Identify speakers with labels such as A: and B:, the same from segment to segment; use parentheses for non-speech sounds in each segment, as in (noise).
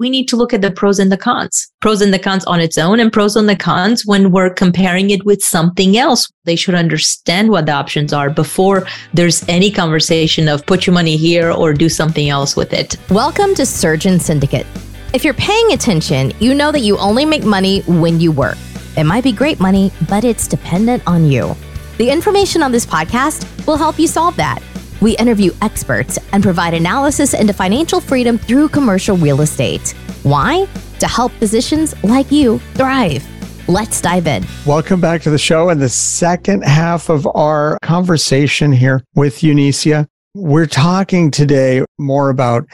A: we need to look at the pros and the cons, pros and the cons on its own and pros and the cons when we're comparing it with something else. They should understand what the options are before there's any conversation of put your money here or do something else with it.
B: Welcome to Surgeon Syndicate. If you're paying attention, you know that you only make money when you work. It might be great money, but it's dependent on you. The information on this podcast will help you solve that. We interview experts and provide analysis into financial freedom through commercial real estate. Why? To help physicians like you thrive. Let's dive in.
C: Welcome back to the show and the second half of our conversation here with Eunicia. We're talking today more about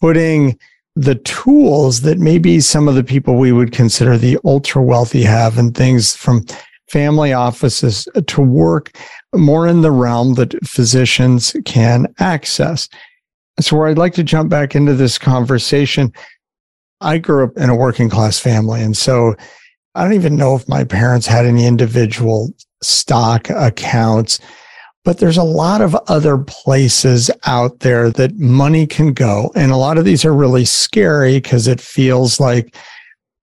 C: putting the tools that maybe some of the people we would consider the ultra wealthy have and things from family offices to work more in the realm that physicians can access. So, where I'd like to jump back into this conversation, I grew up in a working class family. And so I don't even know if my parents had any individual stock accounts, but there's a lot of other places out there that money can go. And a lot of these are really scary because it feels like,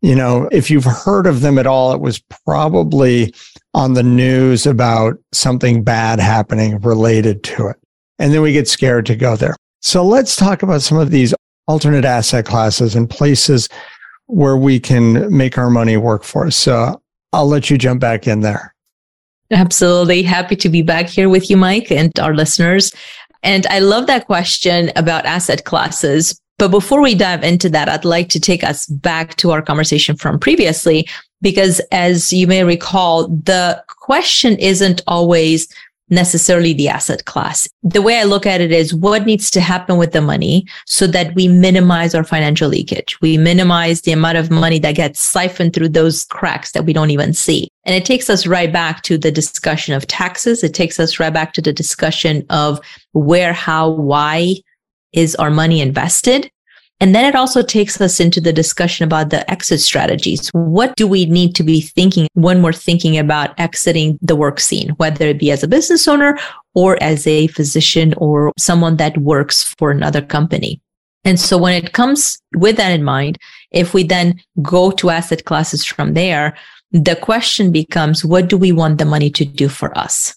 C: you know, if you've heard of them at all, it was probably on the news about something bad happening related to it. And then we get scared to go there. So let's talk about some of these alternate asset classes and places where we can make our money work for us. So I'll let you jump back in there.
A: Absolutely. Happy to be back here with you, Mike, and our listeners. And I love that question about asset classes. But before we dive into that, I'd like to take us back to our conversation from previously because as you may recall, the question isn't always necessarily the asset class. The way I look at it is what needs to happen with the money so that we minimize our financial leakage. We minimize the amount of money that gets siphoned through those cracks that we don't even see. And it takes us right back to the discussion of taxes. It takes us right back to the discussion of where, how, why is our money invested? And then it also takes us into the discussion about the exit strategies. What do we need to be thinking when we're thinking about exiting the work scene, whether it be as a business owner or as a physician or someone that works for another company? And so when it comes with that in mind, if we then go to asset classes from there, the question becomes, what do we want the money to do for us?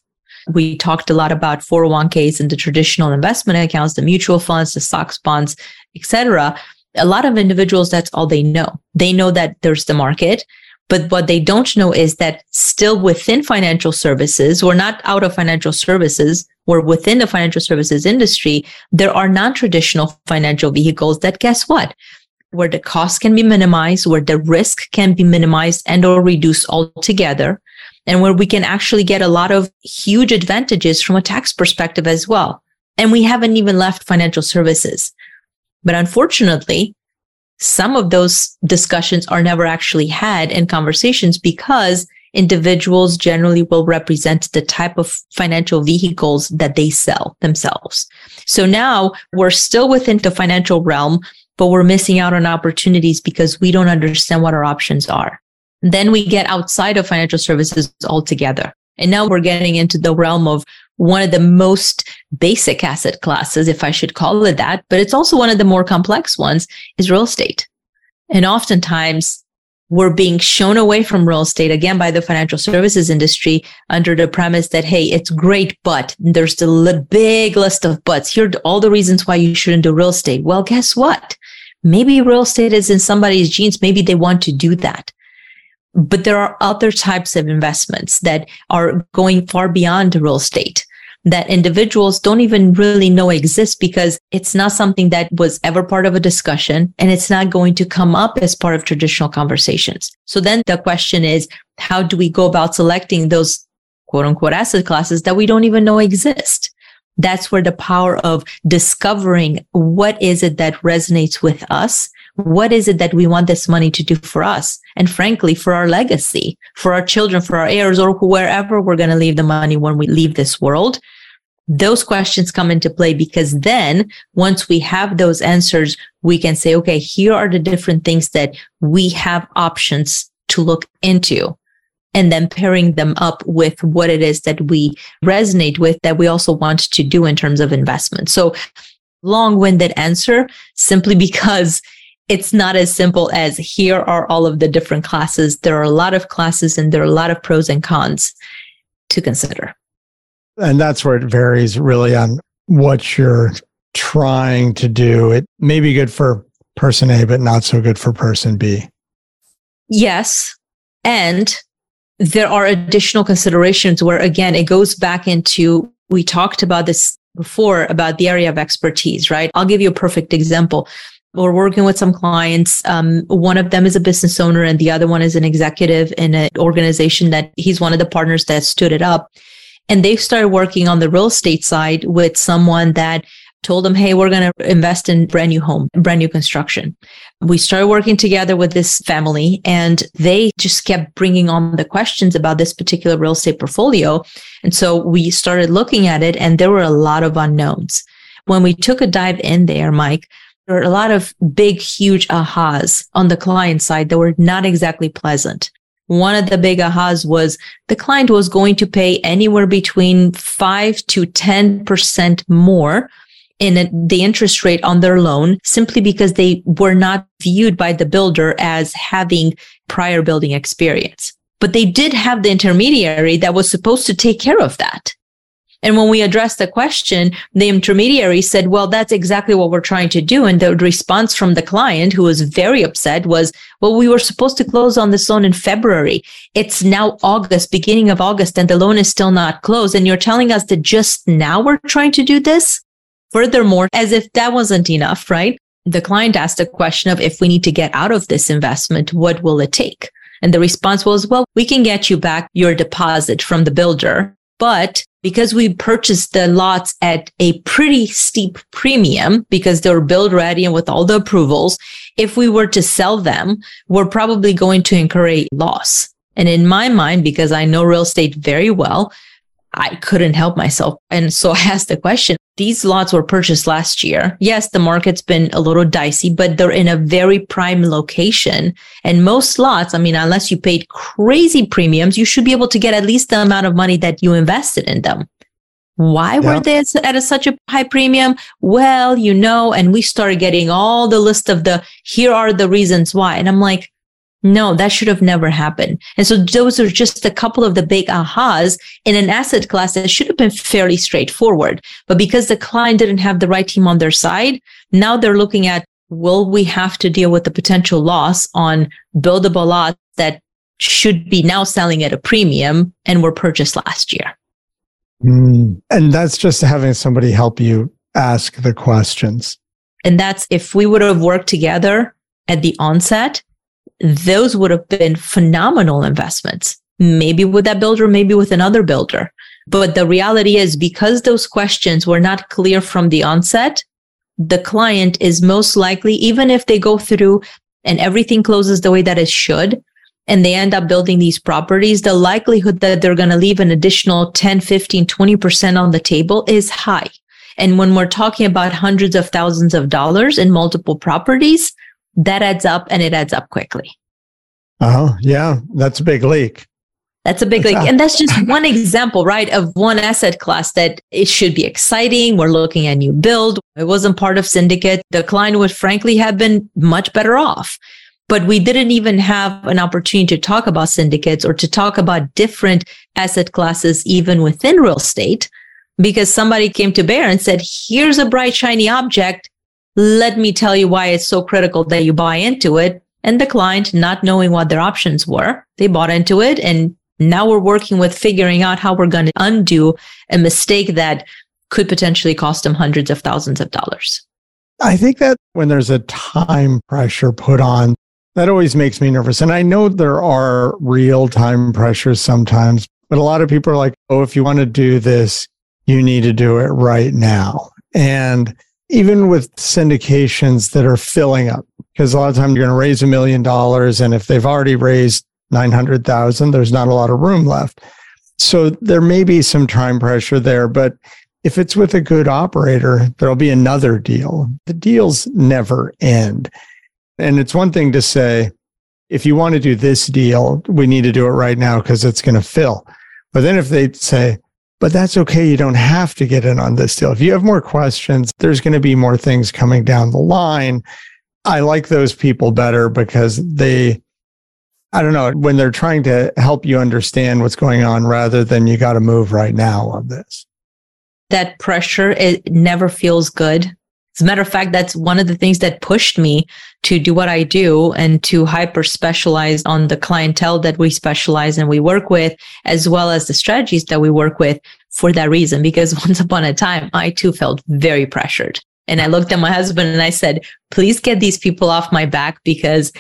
A: We talked a lot about 401ks and the traditional investment accounts, the mutual funds, the stocks, bonds, etc. A lot of individuals, that's all they know. They know that there's the market, but what they don't know is that still within financial services, we're not out of financial services, we're within the financial services industry, there are non-traditional financial vehicles that guess what? Where the cost can be minimized, where the risk can be minimized and or reduced altogether and where we can actually get a lot of huge advantages from a tax perspective as well. And we haven't even left financial services. But unfortunately, some of those discussions are never actually had in conversations because individuals generally will represent the type of financial vehicles that they sell themselves. So now we're still within the financial realm, but we're missing out on opportunities because we don't understand what our options are. Then we get outside of financial services altogether. And now we're getting into the realm of one of the most basic asset classes, if I should call it that, but it's also one of the more complex ones is real estate. And oftentimes we're being shown away from real estate again by the financial services industry under the premise that, Hey, it's great, but there's the big list of buts. Here are all the reasons why you shouldn't do real estate. Well, guess what? Maybe real estate is in somebody's genes. Maybe they want to do that. But there are other types of investments that are going far beyond real estate that individuals don't even really know exist because it's not something that was ever part of a discussion and it's not going to come up as part of traditional conversations. So then the question is, how do we go about selecting those quote unquote asset classes that we don't even know exist? That's where the power of discovering what is it that resonates with us what is it that we want this money to do for us? And frankly, for our legacy, for our children, for our heirs, or wherever we're going to leave the money when we leave this world. Those questions come into play because then once we have those answers, we can say, okay, here are the different things that we have options to look into and then pairing them up with what it is that we resonate with that we also want to do in terms of investment. So long winded answer simply (laughs) because it's not as simple as here are all of the different classes. There are a lot of classes and there are a lot of pros and cons to consider.
C: And that's where it varies really on what you're trying to do. It may be good for person A, but not so good for person B.
A: Yes. And there are additional considerations where, again, it goes back into we talked about this before about the area of expertise, right? I'll give you a perfect example. We're working with some clients. Um, one of them is a business owner, and the other one is an executive in an organization that he's one of the partners that stood it up. And they started working on the real estate side with someone that told them, Hey, we're going to invest in brand new home, brand new construction. We started working together with this family and they just kept bringing on the questions about this particular real estate portfolio. And so we started looking at it and there were a lot of unknowns. When we took a dive in there, Mike, there were a lot of big, huge ahas on the client side that were not exactly pleasant. One of the big ahas was the client was going to pay anywhere between five to 10% more in the interest rate on their loan simply because they were not viewed by the builder as having prior building experience. But they did have the intermediary that was supposed to take care of that. And when we addressed the question, the intermediary said, well, that's exactly what we're trying to do. And the response from the client, who was very upset, was, well, we were supposed to close on this loan in February. It's now August, beginning of August, and the loan is still not closed. And you're telling us that just now we're trying to do this? Furthermore, as if that wasn't enough, right? The client asked a question of if we need to get out of this investment, what will it take? And the response was, well, we can get you back your deposit from the builder. But because we purchased the lots at a pretty steep premium because they were build ready and with all the approvals, if we were to sell them, we're probably going to incur a loss. And in my mind, because I know real estate very well, I couldn't help myself. And so (laughs) I asked the question, these lots were purchased last year. Yes, the market's been a little dicey, but they're in a very prime location. And most lots, I mean, unless you paid crazy premiums, you should be able to get at least the amount of money that you invested in them. Why yeah. were they at a, such a high premium? Well, you know, and we started getting all the list of the, here are the reasons why. And I'm like, no, that should have never happened. And so those are just a couple of the big ahas in an asset class that should have been fairly straightforward. But because the client didn't have the right team on their side, now they're looking at, will we have to deal with the potential loss on buildable lots that should be now selling at a premium and were purchased last year?
C: Mm. And that's just having somebody help you ask the questions.
A: And that's if we would have worked together at the onset, those would have been phenomenal investments. Maybe with that builder, maybe with another builder. But the reality is because those questions were not clear from the onset, the client is most likely, even if they go through and everything closes the way that it should, and they end up building these properties, the likelihood that they're going to leave an additional 10, 15, 20% on the table is high. And when we're talking about hundreds of thousands of dollars in multiple properties, that adds up and it adds up quickly.
C: Oh, yeah. That's a big leak.
A: That's a big leak. (laughs) And that's just one example, right, of one asset class that it should be exciting. We're looking at new build. It wasn't part of syndicate. The client would frankly have been much better off. But we didn't even have an opportunity to talk about syndicates or to talk about different asset classes, even within real estate, because somebody came to bear and said, here's a bright, shiny object let me tell you why it's so critical that you buy into it. And the client, not knowing what their options were, they bought into it. And now we're working with figuring out how we're going to undo a mistake that could potentially cost them hundreds of thousands of dollars.
C: I think that when there's a time pressure put on, that always makes me nervous. And I know there are real time pressures sometimes, but a lot of people are like, oh, if you want to do this, you need to do it right now. And even with syndications that are filling up, because a lot of times you're going to raise a million dollars. And if they've already raised 900,000, there's not a lot of room left. So there may be some time pressure there, but if it's with a good operator, there'll be another deal. The deals never end. And it's one thing to say, if you want to do this deal, we need to do it right now because it's going to fill. But then if they say, but that's okay. You don't have to get in on this deal. If you have more questions, there's going to be more things coming down the line. I like those people better because they, I don't know, when they're trying to help you understand what's going on rather than you got to move right now on this.
A: That pressure, it never feels good. As a matter of fact, that's one of the things that pushed me to do what I do and to hyper specialize on the clientele that we specialize and we work with, as well as the strategies that we work with for that reason. Because (laughs) once upon a time, I too felt very pressured. And I looked at my husband and I said, please get these people off my back because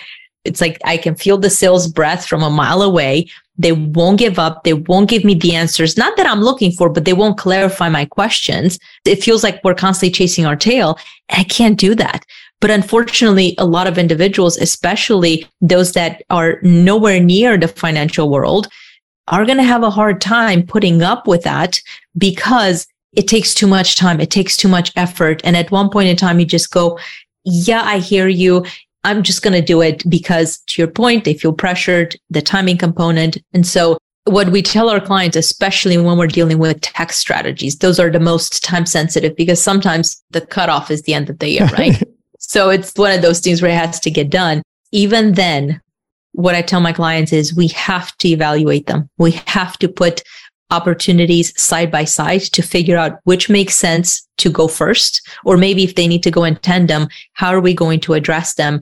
A: it's like I can feel the sales breath from a mile away. They won't give up. They won't give me the answers. Not that I'm looking for, but they won't clarify my questions. It feels like we're constantly chasing our tail. I can't do that. But unfortunately, a lot of individuals, especially those that are nowhere near the financial world, are going to have a hard time putting up with that because it takes too much time. It takes too much effort. And at one point in time, you just go, yeah, I hear you. I'm just going to do it because to your point, they feel pressured, the timing component. And so what we tell our clients, especially when we're dealing with tax strategies, those are the most time sensitive because sometimes the cutoff is the end of the year, (laughs) right? so it's one of those things where it has to get done. Even then, what I tell my clients is we have to evaluate them. We have to put opportunities side by side to figure out which makes sense to go first, or maybe if they need to go in tandem, how are we going to address them?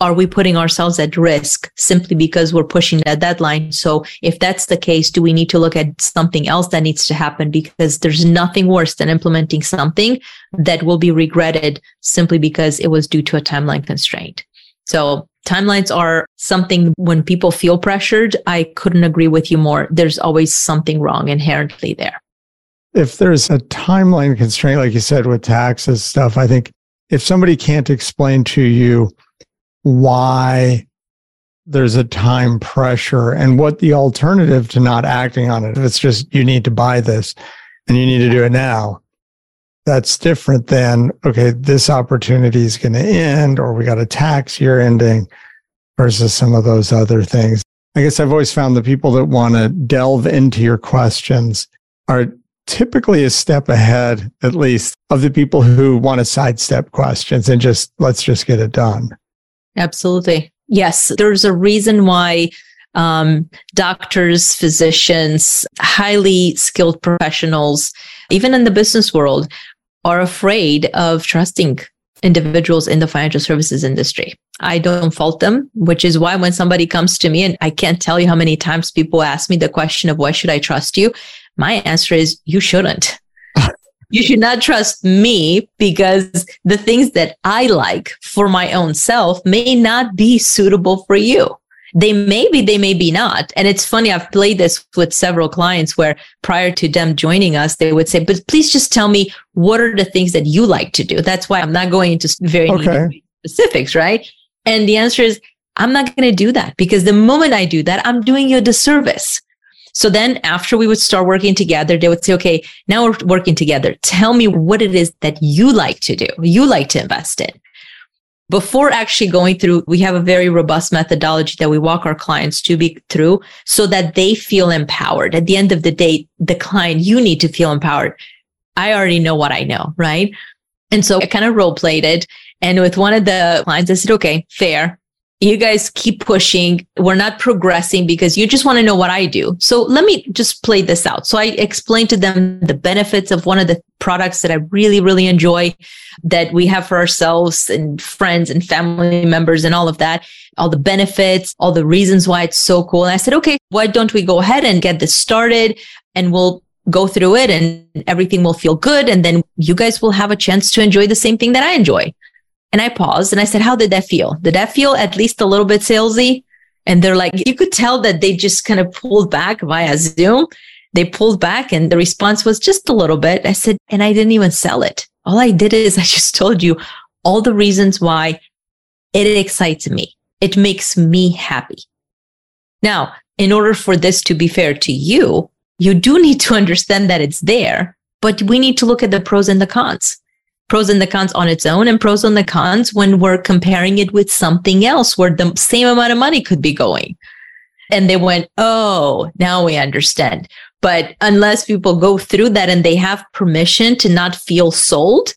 A: Are we putting ourselves at risk simply because we're pushing that deadline? So if that's the case, do we need to look at something else that needs to happen? Because there's nothing worse than implementing something that will be regretted simply because it was due to a timeline constraint. So timelines are something when people feel pressured, I couldn't agree with you more. There's always something wrong inherently there.
C: If there's a timeline constraint, like you said, with taxes stuff, I think if somebody can't explain to you why there's a time pressure and what the alternative to not acting on it, if it's just you need to buy this and you need to do it now, that's different than okay this opportunity is going to end or we got a tax year ending versus some of those other things. I guess i've always found the people that want to delve into your questions are typically a step ahead at least of the people who want to sidestep questions and just let's just get it done.
A: Absolutely. Yes there's a reason why um, doctors, physicians, highly skilled professionals, even in the business world, are afraid of trusting individuals in the financial services industry. I don't fault them, which is why when somebody comes to me and I can't tell you how many times people ask me the question of why should I trust you? My answer is you shouldn't. (laughs) you should not trust me because the things that I like for my own self may not be suitable for you. They may be, they may be not. And it's funny, I've played this with several clients where prior to them joining us, they would say, but please just tell me what are the things that you like to do? That's why I'm not going into very okay. specifics, right? And the answer is, I'm not going to do that because the moment I do that, I'm doing you a disservice. So then after we would start working together, they would say, okay, now we're working together. Tell me what it is that you like to do, you like to invest in before actually going through, we have a very robust methodology that we walk our clients to be through so that they feel empowered. At the end of the day, the client, you need to feel empowered. I already know what I know, right? And so I kind of role played it. And with one of the clients, I said, okay, fair you guys keep pushing. We're not progressing because you just want to know what I do. So let me just play this out. So I explained to them the benefits of one of the products that I really, really enjoy that we have for ourselves and friends and family members and all of that, all the benefits, all the reasons why it's so cool. And I said, okay, why don't we go ahead and get this started and we'll go through it and everything will feel good. And then you guys will have a chance to enjoy the same thing that I enjoy. And I paused and I said, How did that feel? Did that feel at least a little bit salesy? And they're like, You could tell that they just kind of pulled back via Zoom. They pulled back and the response was just a little bit. I said, And I didn't even sell it. All I did is (laughs) I just told you all the reasons why it excites me. It makes me happy. Now, in order for this to be fair to you, you do need to understand that it's there, but we need to look at the pros and the cons pros and the cons on its own and pros and the cons when we're comparing it with something else where the same amount of money could be going. And they went, Oh, now we understand. But unless people go through that and they have permission to not feel sold,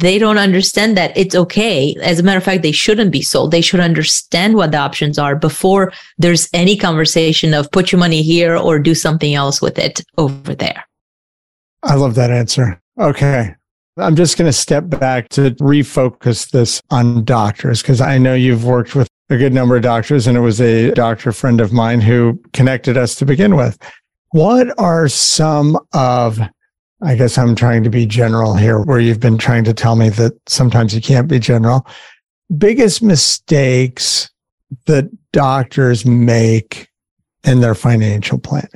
A: they don't understand that it's okay. As a matter of fact, they shouldn't be sold. They should understand what the options are before there's any conversation of put your money here or do something else with it over there.
C: I love that answer. Okay. I'm just going to step back to refocus this on doctors because I know you've worked with a good number of doctors, and it was a doctor friend of mine who connected us to begin with. What are some of I guess I'm trying to be general here, where you've been trying to tell me that sometimes you can't be general. Biggest mistakes that doctors make in their financial planning?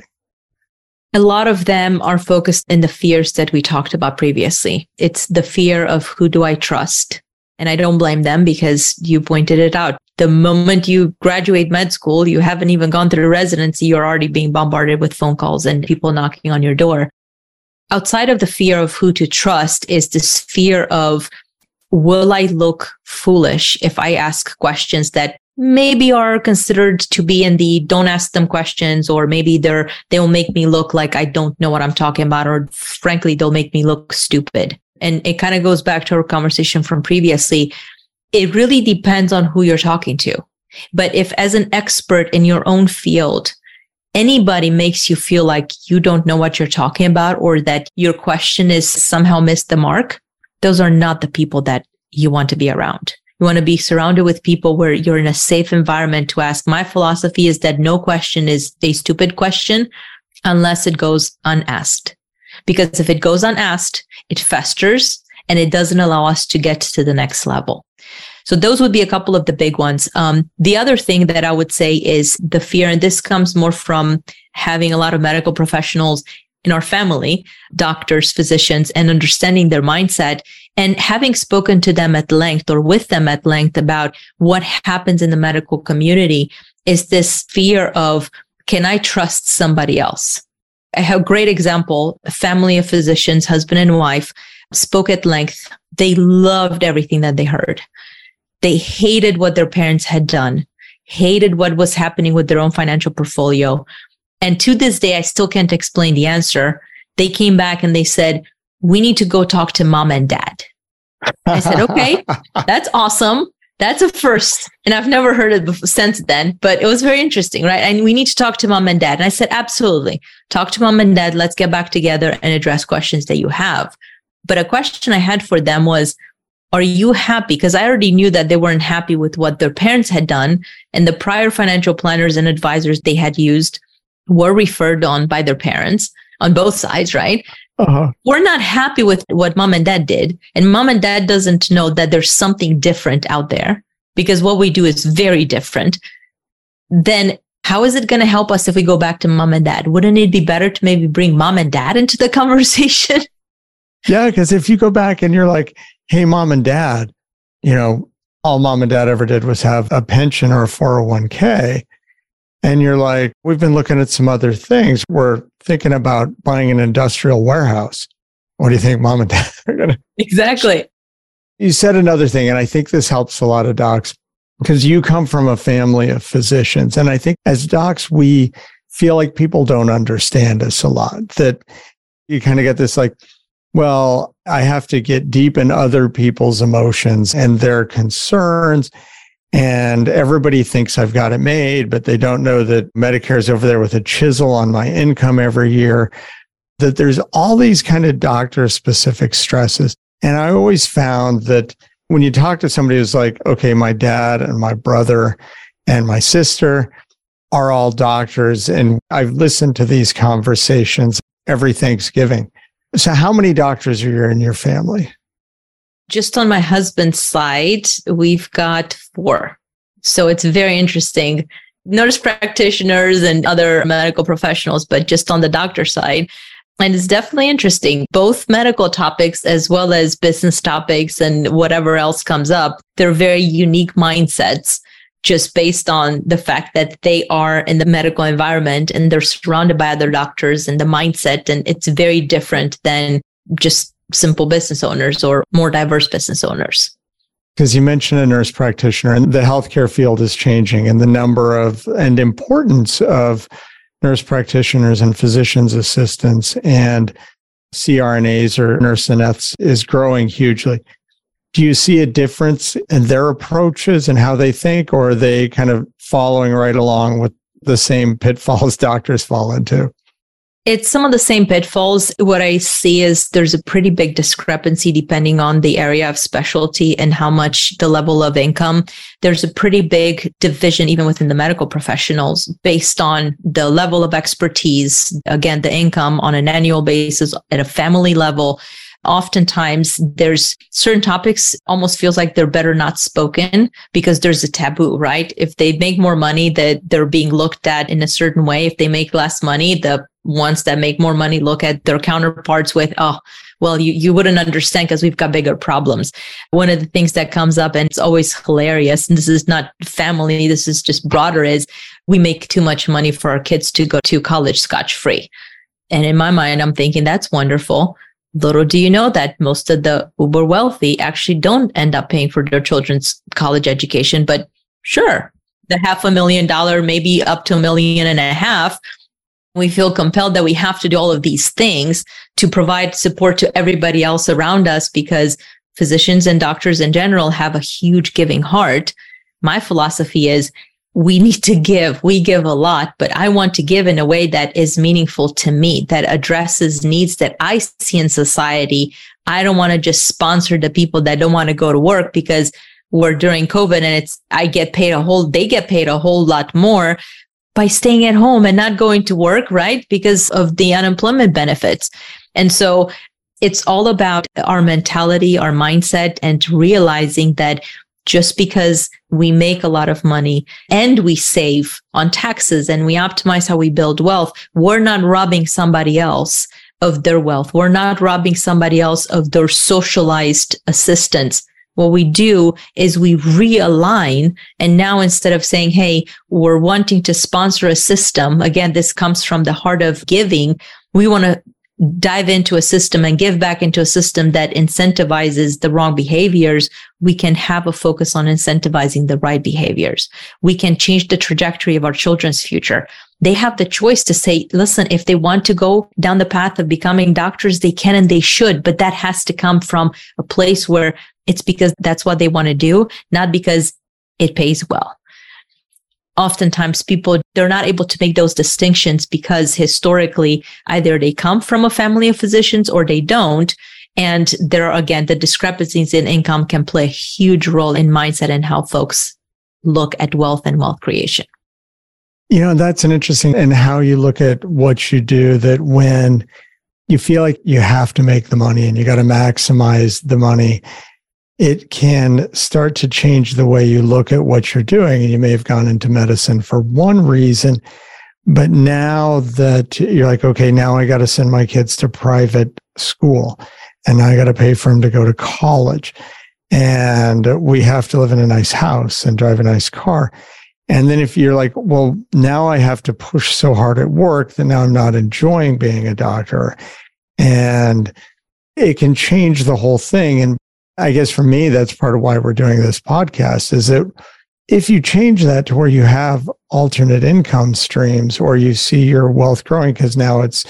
A: A lot of them are focused in the fears that we talked about previously. It's the fear of who do I trust? And I don't blame them because you pointed it out. The moment you graduate med school, you haven't even gone through residency, you're already being bombarded with phone calls and people knocking on your door outside of the fear of who to trust is this fear of will I look foolish if I ask questions that maybe are considered to be in the don't ask them questions or maybe they're they'll make me look like I don't know what I'm talking about or frankly they'll make me look stupid. And it kind of goes back to our conversation from previously. It really depends on who you're talking to. But if as an expert in your own field, anybody makes you feel like you don't know what you're talking about or that your question is somehow missed the mark, those are not the people that you want to be around. You want to be surrounded with people where you're in a safe environment to ask. My philosophy is that no question is a stupid question unless it goes unasked. Because if it goes unasked, it festers and it doesn't allow us to get to the next level. So those would be a couple of the big ones. Um, the other thing that I would say is the fear, and this comes more from having a lot of medical professionals in our family, doctors, physicians, and understanding their mindset and having spoken to them at length or with them at length about what happens in the medical community is this fear of, can I trust somebody else? I have a great example, a family of physicians, husband and wife spoke at length. They loved everything that they heard. They hated what their parents had done, hated what was happening with their own financial portfolio. And to this day, I still can't explain the answer. They came back and they said, we need to go talk to mom and dad. I said, okay, (laughs) that's awesome. That's a first. And I've never heard it before, since then, but it was very interesting, right? And we need to talk to mom and dad. And I said, absolutely. Talk to mom and dad. Let's get back together and address questions that you have. But a question I had for them was, are you happy? Because I already knew that they weren't happy with what their parents had done. And the prior financial planners and advisors they had used were referred on by their parents on both sides, right? Uh-huh. We're not happy with what mom and dad did. And mom and dad doesn't know that there's something different out there because what we do is very different. Then how is it going to help us if we go back to mom and dad? Wouldn't it be better to maybe bring mom and dad into the (laughs) conversation?
C: Yeah, because if you go back and you're like, hey, mom and dad, you know, all mom and dad ever did was have a pension or a 401k. And you're like, we've been looking at some other things. We're thinking about buying an industrial warehouse. What do you think mom and (laughs) dad are going (laughs) to?
A: Exactly.
C: You said another thing, and I think this helps a lot of docs because you come from a family of physicians. And I think as docs, we feel like people don't understand us a lot, that you kind of get this like, well, I have to get deep in other people's emotions and their concerns. And everybody thinks I've got it made, but they don't know that Medicare is over there with a chisel on my income every year, that there's all these kind of doctor specific stresses. And I always found that when you talk to somebody who's like, okay, my dad and my brother and my sister are all doctors, and I've listened to these conversations every Thanksgiving. So, how many doctors are in your family?
A: Just on my husband's side, we've got four. So, it's very interesting. Nurse practitioners and other medical professionals, but just on the doctor side. And it's definitely interesting, both medical topics as well as business topics and whatever else comes up. They're very unique mindsets just based on the fact that they are in the medical environment and they're surrounded by other doctors and the mindset. And it's very different than just simple business owners or more diverse business owners.
C: Because you mentioned a nurse practitioner and the healthcare field is changing and the number of and importance of nurse practitioners and physicians assistants and CRNAs or nurse anesthetists is growing hugely. Do you see a difference in their approaches and how they think, or are they kind of following right along with the same (laughs) pitfalls doctors fall into?
A: It's some of the same pitfalls. What I see is there's a pretty big discrepancy depending on the area of specialty and how much the level of income. There's a pretty big division even within the medical professionals based on the level of expertise. Again, the income on an annual basis at a family level oftentimes there's certain topics almost feels like they're better not spoken because there's a taboo, right? If they make more money, that they're being looked at in a certain way. If they make less money, the ones that make more money look at their counterparts with, oh, well, you, you wouldn't understand because we've got bigger problems. One of the things that comes up and it's always hilarious, and this is not family, this is just broader, is we make too much money for our kids to go to college scotch free. And in my mind, I'm thinking that's wonderful. Little do you know that most of the uber wealthy actually don't end up paying for their children's college education. But sure, the half a million dollar, maybe up to a million and a half, we feel compelled that we have to do all of these things to provide support to everybody else around us because physicians and doctors in general have a huge giving heart. My philosophy is we need to give. We give a lot, but I want to give in a way that is meaningful to me, that addresses needs that I see in society. I don't want to just sponsor the people that don't want to go to work because we're during COVID and it's, I get paid a whole, they get paid a whole lot more by staying at home and not going to work, right? Because of the unemployment benefits. And so it's all about our mentality, our mindset, and realizing that just because we make a lot of money and we save on taxes and we optimize how we build wealth, we're not robbing somebody else of their wealth. We're not robbing somebody else of their socialized assistance. What we do is we realign. And now instead of saying, Hey, we're wanting to sponsor a system. Again, this comes from the heart of giving. We want to dive into a system and give back into a system that incentivizes the wrong behaviors, we can have a focus on incentivizing the right behaviors. We can change the trajectory of our children's future. They have the choice to say, listen, if they want to go down the path of becoming doctors, they can and they should, but that has to come from a place where it's because that's what they want to do, not because it pays well oftentimes people they're not able to make those distinctions because historically either they come from a family of physicians or they don't. And there are again the discrepancies in income can play a huge role in mindset and how folks look at wealth and wealth creation.
C: You know that's an interesting and how you look at what you do that when you feel like you have to make the money and you got to maximize the money it can start to change the way you look at what you're doing. And you may have gone into medicine for one reason, but now that you're like, okay, now I got to send my kids to private school and I got to pay for them to go to college. And we have to live in a nice house and drive a nice car. And then if you're like, well, now I have to push so hard at work that now I'm not enjoying being a doctor. And it can change the whole thing. And I guess for me, that's part of why we're doing this podcast is that if you change that to where you have alternate income streams or you see your wealth growing because now it's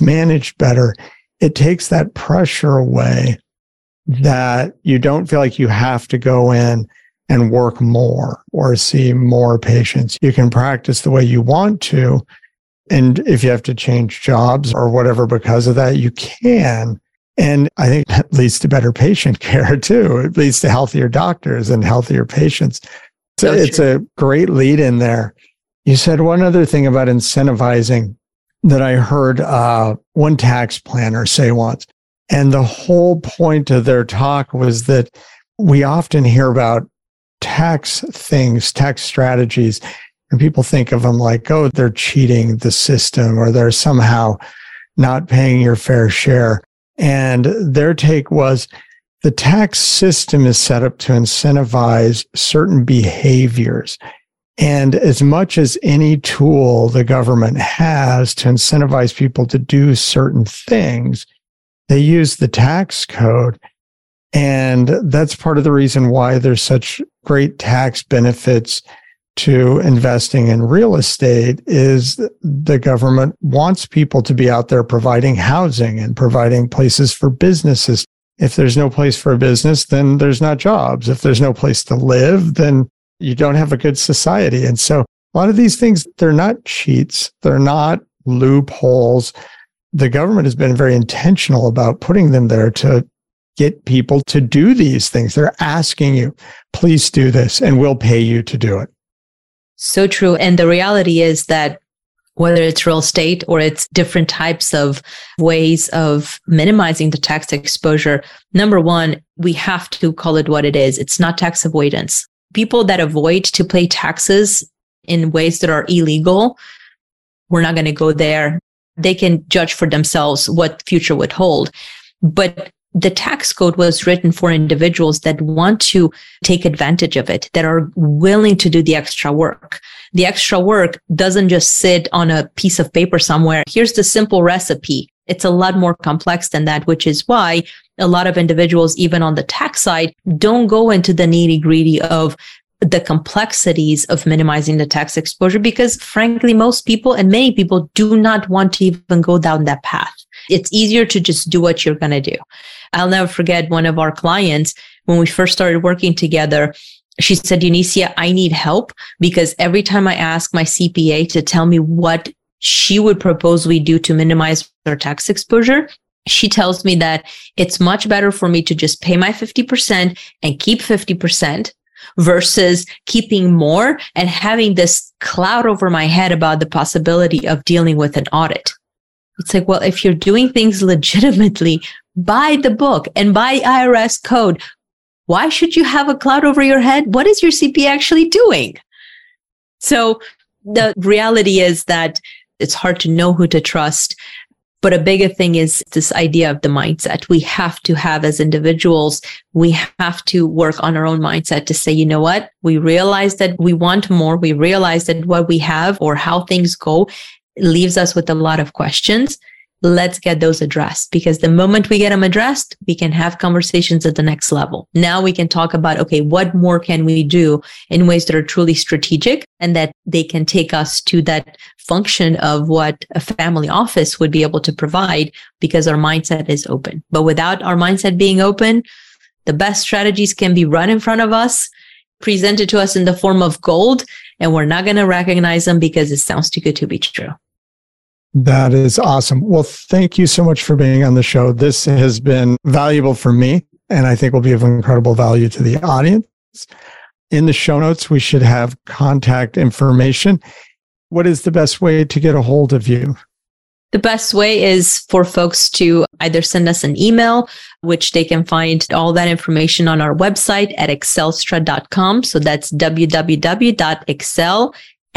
C: managed better, it takes that pressure away mm-hmm. that you don't feel like you have to go in and work more or see more patients. You can practice the way you want to. And if you have to change jobs or whatever because of that, you can. And I think that leads to better patient (laughs) care too. It leads to healthier doctors and healthier patients. So, it's a great lead in there. You said one other thing about incentivizing that I heard uh, one tax planner say once. And the whole point of their talk was that we often hear about tax things, tax strategies, and people think of them like, oh, they're cheating the system or they're somehow not paying your fair share. And their take was the tax system is set up to incentivize certain behaviors. And as much as any tool the government has to incentivize people to do certain things, they use the tax code. And that's part of the reason why there's such great tax benefits to investing in real estate is the government wants people to be out there providing housing and providing places for businesses If there's no place for a business, then there's not jobs. If there's no place to live, then you don't have a good society. And so a lot of these things, they're not cheats. They're not loopholes. The government has been very intentional about putting them there to get people to do these things. They're asking you, please do this and we'll pay you to do it.
A: So true. And the reality is that whether it's real estate or it's different types of ways of minimizing the tax exposure, number one, we have to call it what it is. It's not tax avoidance. People that avoid to pay taxes in ways that are illegal, we're not going to go there. They can judge for themselves what future would hold. But the tax code was written for individuals that want to take advantage of it, that are willing to do the extra work. The extra work doesn't just sit on a piece of paper somewhere. Here's the simple recipe. It's a lot more complex than that, which is why a lot of individuals, even on the tax side, don't go into the nitty gritty of the complexities of minimizing the tax exposure because frankly, most people and many people do not want to even go down that path. It's easier to just do what you're going to do. I'll never forget one of our clients when we first started working together. She said, Eunicia, I need help because every time I ask my CPA to tell me what she would propose we do to minimize our tax exposure, she tells me that it's much better for me to just pay my 50% and keep 50% versus keeping more and having this cloud over my head about the possibility of dealing with an audit. It's like, well, if you're doing things (laughs) legitimately, by the book and by IRS code. Why should you have a cloud over your head? What is your CP actually doing? So the reality is that it's hard to know who to trust. But a bigger thing is this idea of the mindset we have to have as individuals. We have to work on our own mindset to say, you know what? We realize that we want more. We realize that what we have or how things go leaves us with a lot of questions let's get those addressed because the moment we get them addressed, we can have conversations at the next level. Now we can talk about, okay, what more can we do in ways that are truly strategic and that they can take us to that function of what a family office would be able to provide because our mindset is open. But without our mindset being open, the best strategies can be run in front of us, presented to us in the form of gold, and we're not going to recognize them because it sounds too good to be true.
C: That is awesome. Well, thank you so much for being on the show. This has been valuable for me, and I think will be of incredible value to the audience. In the show notes, we should have contact information. What is the best way to get a hold of you?
A: The best way is for folks to either send us an email, which they can find all that information on our website at excelstra.com. So that's www.excel,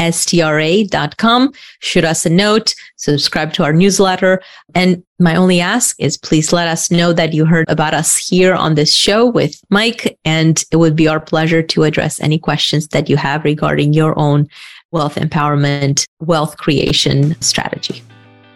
A: stra.com. Shoot us a note, subscribe to our newsletter. And my only ask is please let us know that you heard about us here on this show with Mike. And it would be our pleasure to address any questions that you have regarding your own wealth empowerment, wealth creation strategy.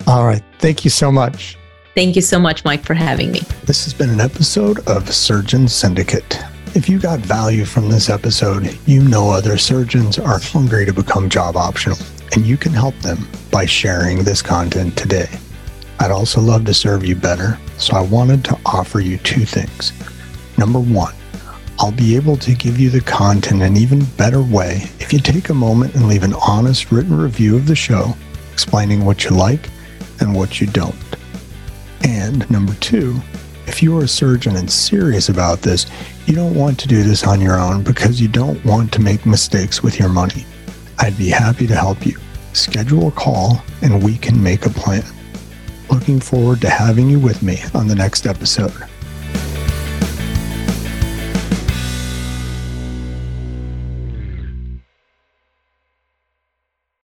C: All right. Thank you so much.
A: Thank you so much, Mike, for having me.
C: This has been an episode of Surgeon Syndicate. If you got value from this episode, you know other surgeons are hungry to become job optional, and you can help them by sharing this content today. I'd also love to serve you better, so I wanted to offer you two things. Number one, I'll be able to give you the content in an even better way if you take a moment and leave an honest written review of the show explaining what you like and what you don't. And number two, if you are a surgeon and serious about this, you don't want to do this on your own because you don't want to make mistakes with your money. I'd be happy to help you. Schedule a call and we can make a plan. Looking forward to having you with me on the next episode.